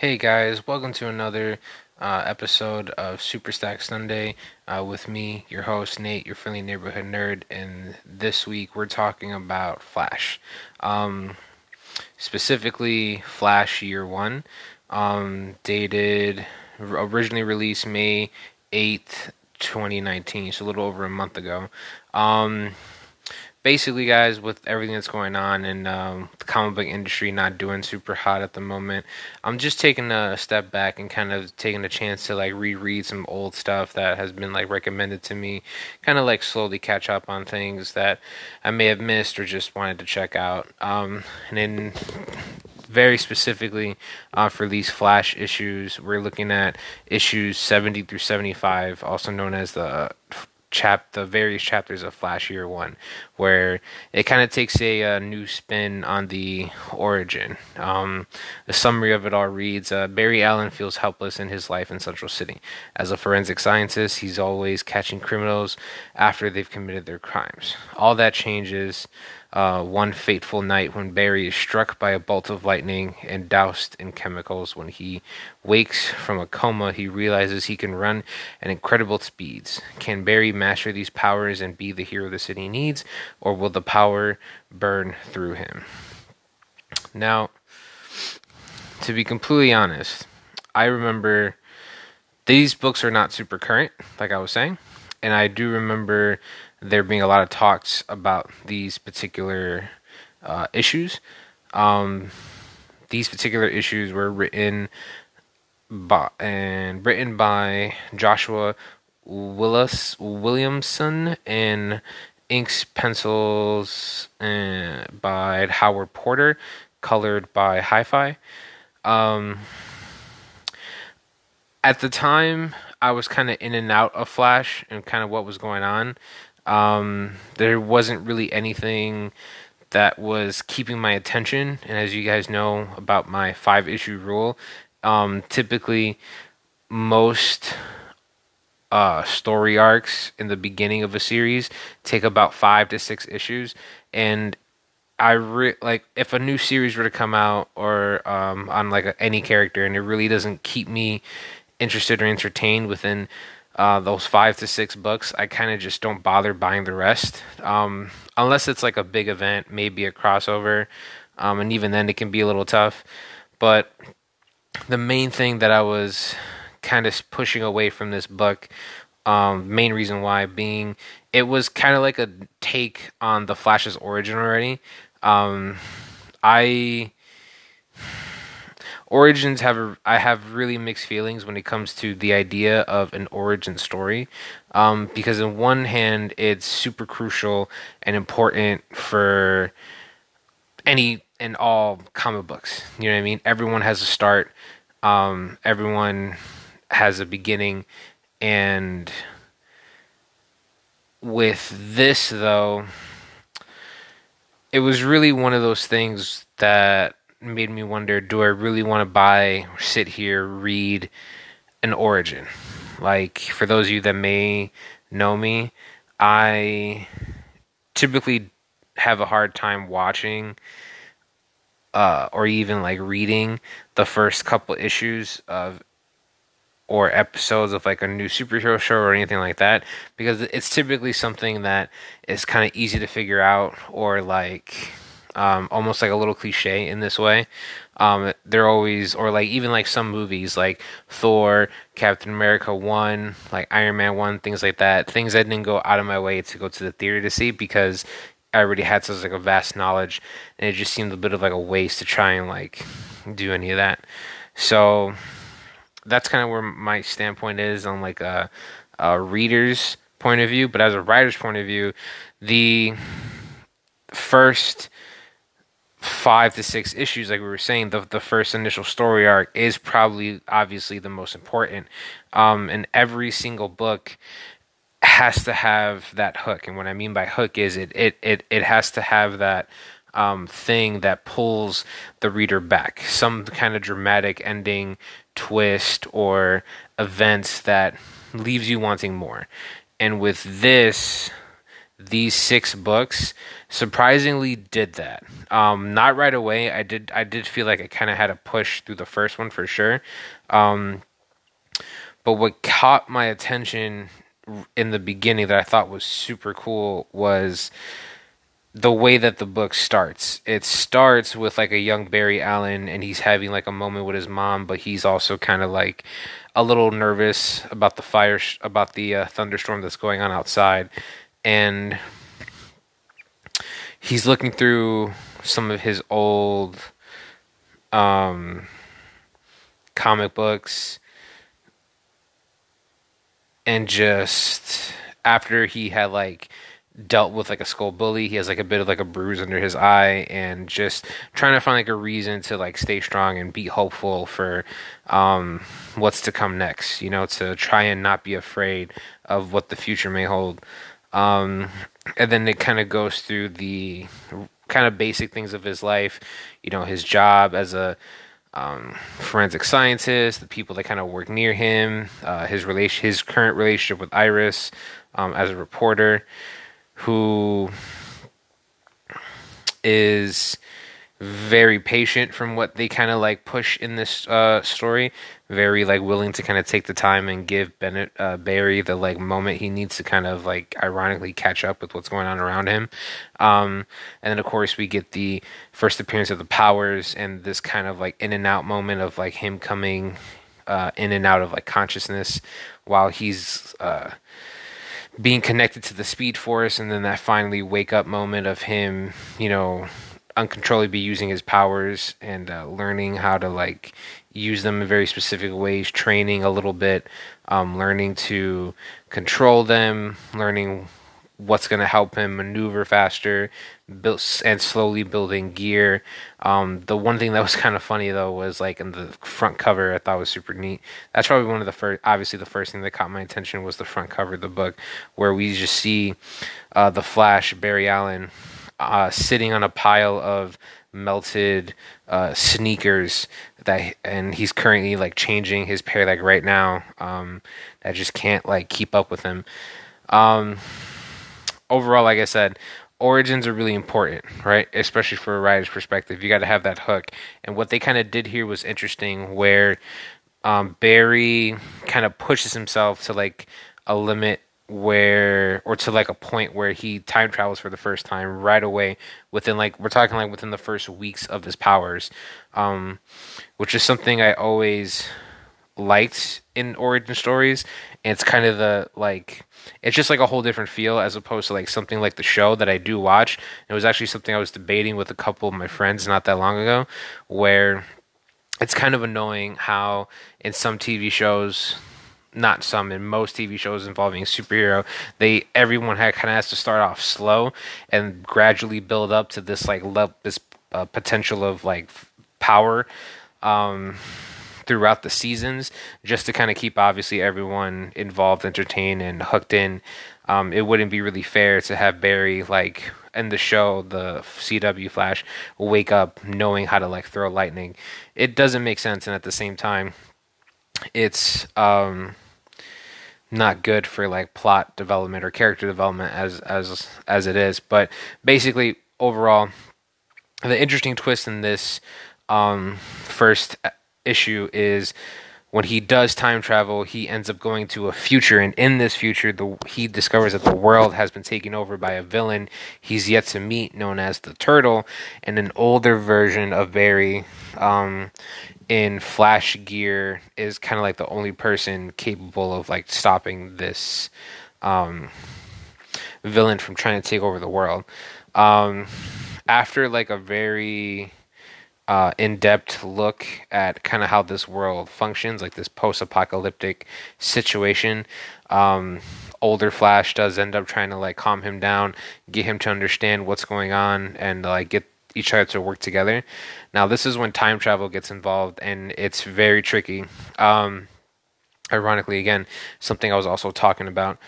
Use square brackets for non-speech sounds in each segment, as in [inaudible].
Hey guys, welcome to another uh, episode of Super Stack Sunday uh, with me, your host Nate, your friendly neighborhood nerd. And this week we're talking about Flash, um, specifically Flash Year One, um, dated originally released May eighth, twenty nineteen, so a little over a month ago. Um, basically, guys, with everything that's going on and um, the comic book industry not doing super hot at the moment, I'm just taking a step back and kind of taking a chance to like reread some old stuff that has been like recommended to me, kind of like slowly catch up on things that I may have missed or just wanted to check out. Um, and then very specifically uh, for these flash issues we're looking at issues 70 through 75 also known as the chap the various chapters of Flash Year One, where it kind of takes a, a, new spin on the origin. Um, the summary of it all reads: uh, Barry Allen feels helpless in his life in Central City. As a forensic scientist, he's always catching criminals after they've committed their crimes. All that changes uh, one fateful night when Barry is struck by a bolt of lightning and doused in chemicals. When he wakes from a coma, he realizes he can run at incredible speeds. Can Barry master these powers and be the hero the city needs, or will the power burn through him? Now, to be completely honest, I remember these books are not super current, like I was saying, and I do remember there being a lot of talks about these particular uh, issues. Um, these particular issues were written by and written by Joshua Willis Williamson and inks pencils uh, by Howard Porter, colored by Hi-Fi. Um, at the time, I was kind of in and out of Flash and kind of what was going on. Um, there wasn't really anything that was keeping my attention. And as you guys know about my five issue rule, um, typically most uh, story arcs in the beginning of a series take about five to six issues. And I re- like if a new series were to come out or um, on like a, any character and it really doesn't keep me interested or entertained within uh, those five to six books, I kind of just don't bother buying the rest. Um, unless it's like a big event, maybe a crossover. Um, and even then, it can be a little tough. But the main thing that I was kind of pushing away from this book, um, main reason why being it was kind of like a take on the Flash's origin already. Um, I origins have a, I have really mixed feelings when it comes to the idea of an origin story, um, because in one hand it's super crucial and important for any and all comic books. You know what I mean? Everyone has a start. Um, everyone has a beginning, and with this though, it was really one of those things that made me wonder do I really want to buy sit here, read an origin? Like, for those of you that may know me, I typically have a hard time watching uh, or even like reading the first couple issues of or episodes of like a new superhero show or anything like that because it's typically something that is kind of easy to figure out or like um, almost like a little cliche in this way. Um, they're always, or like even like some movies like Thor, Captain America 1, like Iron Man 1, things like that. Things I didn't go out of my way to go to the theater to see because I already had such like a vast knowledge and it just seemed a bit of like a waste to try and like do any of that. So that's kind of where my standpoint is on like a, a reader's point of view. But as a writer's point of view, the first five to six issues, like we were saying, the the first initial story arc is probably obviously the most important. Um, and every single book has to have that hook. And what I mean by hook is it it it, it has to have that um, thing that pulls the reader back, some kind of dramatic ending, twist, or events that leaves you wanting more. And with this, these six books surprisingly did that. Um, not right away. I did. I did feel like I kind of had to push through the first one for sure. Um, but what caught my attention in the beginning that I thought was super cool was the way that the book starts. It starts with like a young Barry Allen and he's having like a moment with his mom, but he's also kind of like a little nervous about the fire about the uh, thunderstorm that's going on outside and he's looking through some of his old um comic books and just after he had like dealt with like a skull bully he has like a bit of like a bruise under his eye and just trying to find like a reason to like stay strong and be hopeful for um what's to come next you know to try and not be afraid of what the future may hold um and then it kind of goes through the kind of basic things of his life you know his job as a um, forensic scientist, the people that kind of work near him, uh, his relation, his current relationship with Iris um, as a reporter, who is very patient from what they kind of like push in this uh, story. Very like willing to kind of take the time and give Bennett uh, Barry the like moment he needs to kind of like ironically catch up with what's going on around him. Um, and then of course we get the first appearance of the powers and this kind of like in and out moment of like him coming uh, in and out of like consciousness while he's uh, being connected to the speed force and then that finally wake up moment of him you know uncontrollably be using his powers and uh, learning how to like use them in very specific ways, training a little bit, um, learning to control them, learning what's going to help him maneuver faster, build and slowly building gear. Um, the one thing that was [laughs] kind of funny though was like in the front cover, I thought was super neat. That's probably one of the first. Obviously, the first thing that caught my attention was the front cover of the book, where we just see uh, the Flash, Barry Allen, uh, sitting on a pile of melted uh, sneakers that and he's currently like changing his pair like right now um that just can't like keep up with him. Um overall like i said origins are really important right? Especially for a writer's perspective. You got to have that hook. And what they kind of did here was interesting where um barry kind of pushes himself to like a limit where or to like a point where he time travels for the first time right away within like we're talking like within the first weeks of his powers um which is something i always liked in origin stories. And it's kind of the like it's just like a whole different feel as opposed to like something like the show that i do watch. It was actually something i was debating with a couple of my friends not that long ago where it's kind of annoying how in some tv shows not some in most TV shows involving superhero, they everyone had kind of has to start off slow and gradually build up to this like love this uh, potential of like power um, throughout the seasons, just to kind of keep obviously everyone involved, entertained, and hooked in. Um, it wouldn't be really fair to have Barry like in the show, the CW Flash, wake up knowing how to like throw lightning. It doesn't make sense, and at the same time it's um not good for like plot development or character development as as as it is but basically overall the interesting twist in this um first issue is when he does time travel, he ends up going to a future, and in this future, the he discovers that the world has been taken over by a villain he's yet to meet, known as the Turtle, and an older version of Barry. Um, in Flash gear is kind of like the only person capable of like stopping this um, villain from trying to take over the world. Um, after like a very uh, in-depth look at kind of how this world functions, like this post-apocalyptic situation, um, older Flash does end up trying to like calm him down, get him to understand what's going on, and like get each other to work together. Now, this is when time travel gets involved, and it's very tricky. Um, ironically, again, something I was also talking about.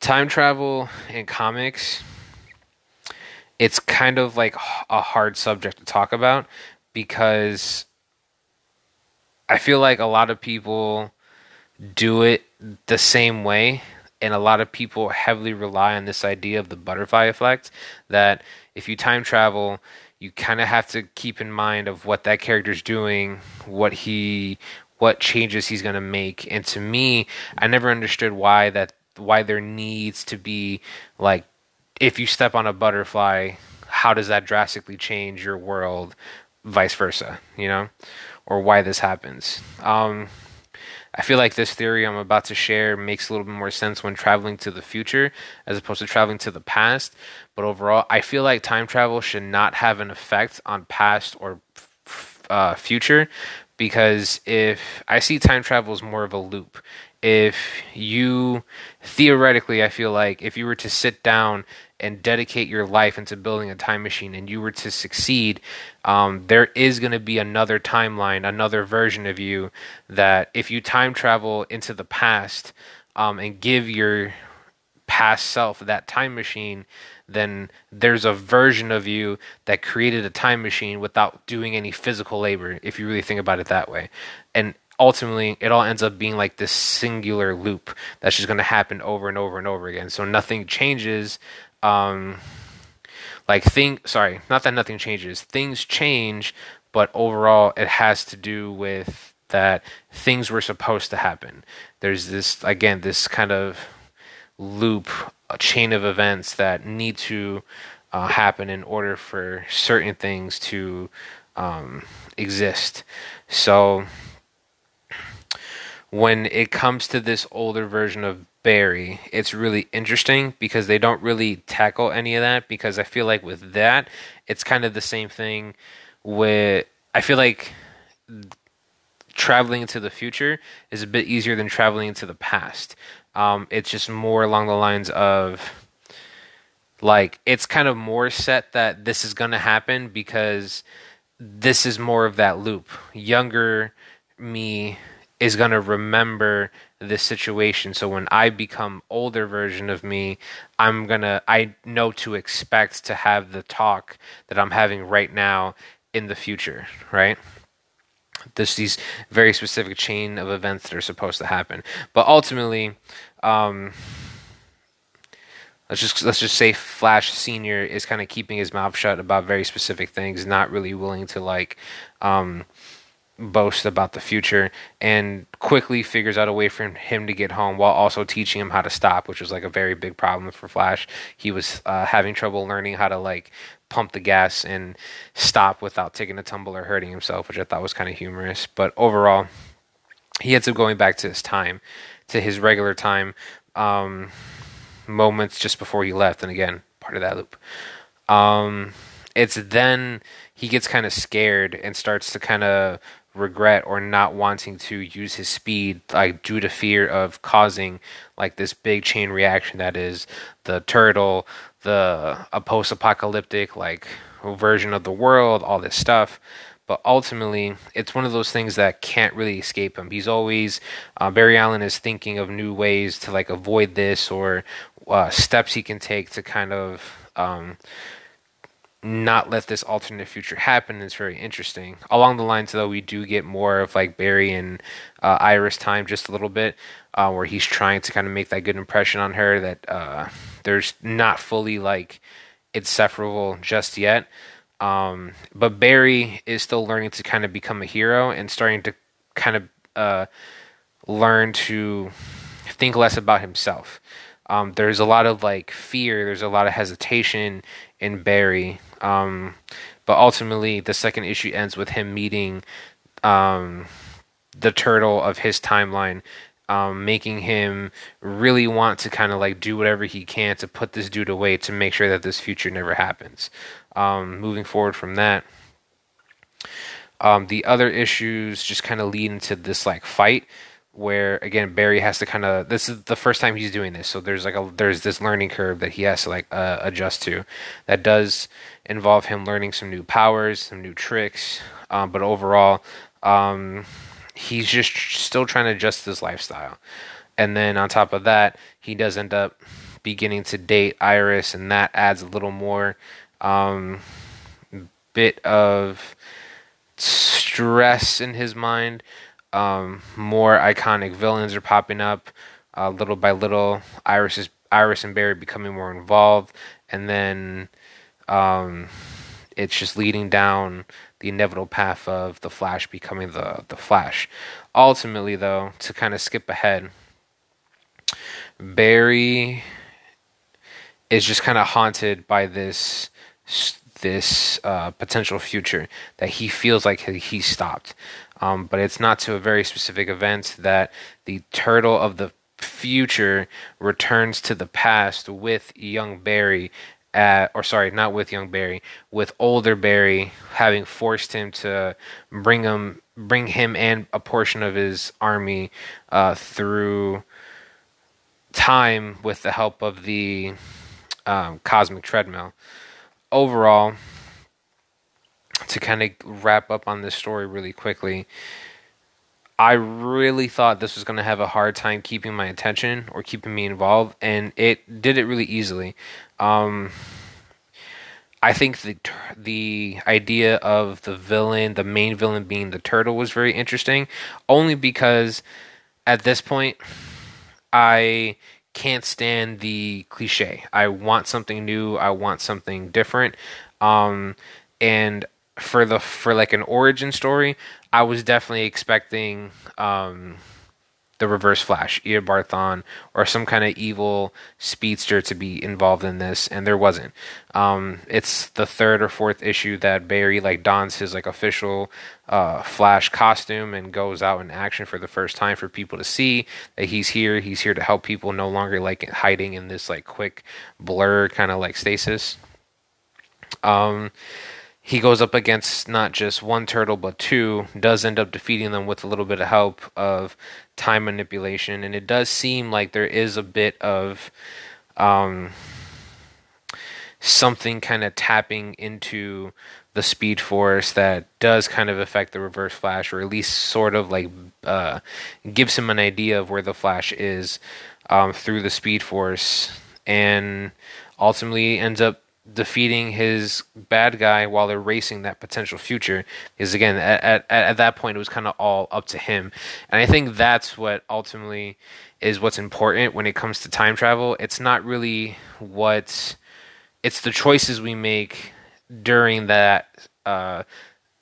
Time travel in comics, it's kind of like a hard subject to talk about because I feel like a lot of people do it the same way and a lot of people heavily rely on this idea of the butterfly effect that if you time travel you kind of have to keep in mind of what that character's doing what he what changes he's going to make. And to me i never understood why that why there needs to be like if you step on a butterfly how does that drastically change your world vice versa you know or why this happens? Um I feel like this theory I'm about to share makes a little bit more sense when traveling to the future as opposed to traveling to the past. But overall, I feel like time travel should not have an effect on past or uh, future because if I see time travel as more of a loop, if you theoretically, I feel like if you were to sit down and dedicate your life into building a time machine and you were to succeed, um, there is going to be another timeline, another version of you that if you time travel into the past um, and give your past self that time machine, then there's a version of you that created a time machine without doing any physical labor, if you really think about it that way. And ultimately it all ends up being like this singular loop that's just going to happen over and over and over again so nothing changes um like thing sorry not that nothing changes. Things change but overall it has to do with that things were supposed to happen. There's this again this kind of loop a chain of events that need to uh, happen in order for certain things to um, exist. So when it comes to this older version of Barry, it's really interesting because they don't really tackle any of that. Because I feel like with that, it's kind of the same thing. With I feel like traveling into the future is a bit easier than traveling into the past. Um, it's just more along the lines of like it's kind of more set that this is going to happen because this is more of that loop. Younger me is going to remember this situation. So when i become older version of me i'm going to i know to expect to have the talk that i'm having right now in the future right? There's these very specific chain of events that are supposed to happen. But ultimately um let's just let's just say Flash Senior is kind of keeping his mouth shut about very specific things, not really willing to like um, boast about the future and quickly figures out a way for him to get home while also teaching him how to stop which was like a very big problem for flash. He was uh, having trouble learning how to like pump the gas and stop without taking a tumble or hurting himself which i thought was kind of humorous. But overall he ends up going back to his time to his regular time um, moments just before he left and again part of that loop. Um, it's then he gets kind of scared and starts to kind of regret or not wanting to use his speed like due to fear of causing like this big chain reaction that is the turtle the a post-apocalyptic like version of the world all this stuff. But ultimately it's one of those things that can't really escape him. He's always uh, barry allen is thinking of new ways to like avoid this or uh, steps he can take to kind of um, not let this alternate future happen is very interesting. Along the lines, though, we do get more of like Barry and uh, Iris time just a little bit, uh, where he's trying to kind of make that good impression on her that uh, there's not fully like it's separable just yet. Um, but Barry is still learning to kind of become a hero and starting to kind of uh, learn to think less about himself. Um, there's a lot of like fear, there's a lot of hesitation in Barry um, but ultimately, the second issue ends with him meeting um, the turtle of his timeline, um, making him really want to kind of like do whatever he can to put this dude away to make sure that this future never happens. Um, moving forward from that, um, the other issues just kind of lead into this like fight where again Barry has to kind of this is the first time he's doing this, so there's like a there's this learning curve that he has to like uh, adjust to. That does involve him learning some new powers, some new tricks, um, but overall, um, he's just still trying to adjust his lifestyle. And then on top of that, he does end up beginning to date Iris, and that adds a little more um, bit of stress in his mind um, more iconic villains are popping up. uh, little by little, Iris is Iris and Barry becoming more involved, and then um, it's just leading down the inevitable path of the Flash becoming the the Flash. Ultimately, though, to kind of skip ahead, Barry is just kind of haunted by this this uh, potential future that he feels like he stopped. Um, but it's not to a very specific event that the turtle of the future returns to the past with young Barry at, or sorry, not with young Barry, with older Barry having forced him to bring him, bring him and a portion of his army uh, through time with the help of the um, cosmic treadmill. Overall, to kind of wrap up on this story really quickly, I really thought this was going to have a hard time keeping my attention or keeping me involved, and it did it really easily. Um, I think the the idea of the villain, the main villain being the turtle, was very interesting, only because at this point, I can't stand the cliche. I want something new. I want something different. Um, and for the for like an origin story, I was definitely expecting um, the Reverse Flash, Eobard or some kind of evil speedster to be involved in this, and there wasn't. Um, it's the third or fourth issue that Barry like dons his like official uh, Flash costume and goes out in action for the first time for people to see that he's here. He's here to help people, no longer like hiding in this like quick blur kind of like stasis. Um, he goes up against not just one turtle but two does end up defeating them with a little bit of help of time manipulation. And it does seem like there is a bit of um, something kind of tapping into the speed force that does kind of affect the reverse flash or at least sort of like uh, gives him an idea of where the flash is um, through the speed force. And ultimately ends up defeating his bad guy while erasing that potential future. Because again, at at, at that point, it was kind of all up to him, and I think that's what ultimately is what's important when it comes to time travel. It's not really what it's the choices we make during that uh,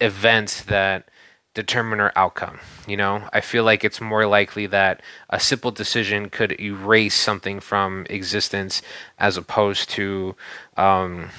event that determine our outcome. You know, I feel like it's more likely that a simple decision could erase something from existence as opposed to um,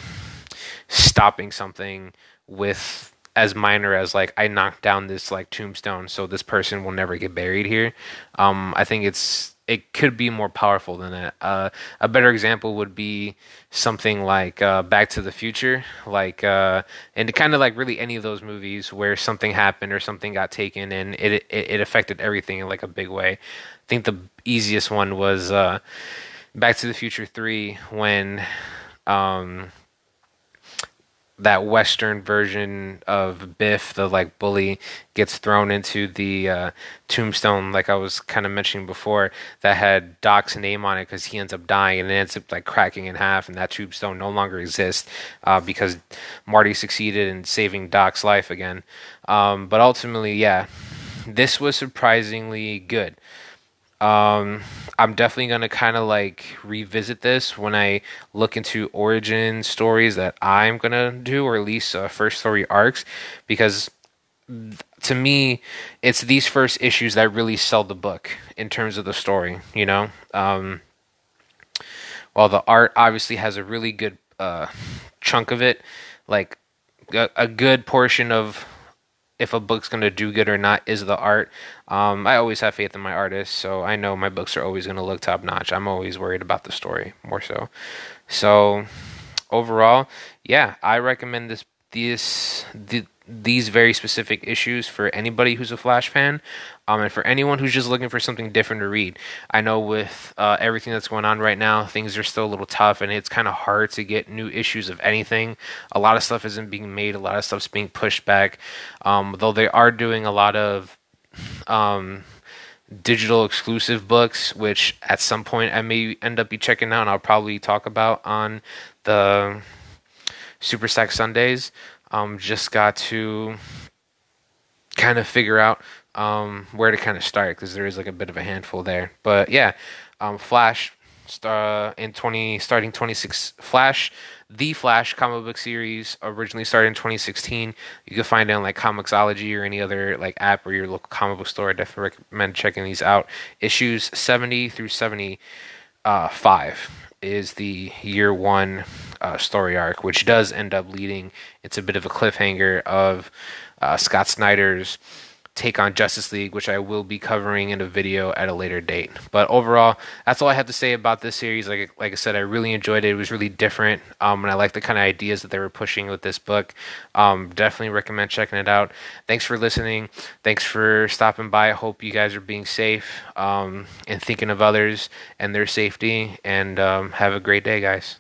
stopping something with as minor as like I knocked down this like tombstone, so this person will never get buried here. Um, I think it's it could be more powerful than that. Uh, a better example would be something like uh, Back to the Future, like uh, and kind of like really any of those movies where something happened or something got taken and it it, it affected everything in like a big way. I think the easiest one was uh, Back to the Future Three when. Um, that western version of Biff, the like bully, gets thrown into the uh, tombstone, like I was kind of mentioning before, that had Doc's name on it because he ends up dying and it ends up like cracking in half, and that tombstone no longer exists uh, because Marty succeeded in saving Doc's life again. Um, but ultimately, yeah, this was surprisingly good. Um, I'm definitely gonna kind of like revisit this when I look into origin stories that I'm gonna do, or at least uh, first story arcs, because to me, it's these first issues that really sell the book in terms of the story. You know, um, while the art obviously has a really good uh, chunk of it, like a, a good portion of if a book's going to do good or not is the art. Um, I always have faith in my artists, so I know my books are always going to look top notch. I'm always worried about the story more so. So overall, yeah, I recommend this this the, these very specific issues for anybody who's a Flash fan, um, and for anyone who's just looking for something different to read. I know with uh, everything that's going on right now, things are still a little tough, and it's kind of hard to get new issues of anything. A lot of stuff isn't being made, a lot of stuff's being pushed back. Um, though they are doing a lot of um, digital exclusive books, which at some point I may end up be checking out, and I'll probably talk about on the Superstack Sundays. Um, just got to kind of figure out um, where to kind of start because there is like a bit of a handful there. But yeah, um, Flash in 20 starting 26 Flash the Flash comic book series originally started in 2016. You can find it on like Comixology or any other like app or your local comic book store. I definitely recommend checking these out. Issues 70 through 75 is the year one uh, story arc, which does end up leading. It's a bit of a cliffhanger of uh, Scott Snyder's take on Justice League, which I will be covering in a video at a later date. But overall, that's all I have to say about this series. Like like I said, I really enjoyed it. It was really different, um, and I like the kind of ideas that they were pushing with this book. Um, definitely recommend checking it out. Thanks for listening. Thanks for stopping by. I hope you guys are being safe um, and thinking of others and their safety. And um, have a great day, guys.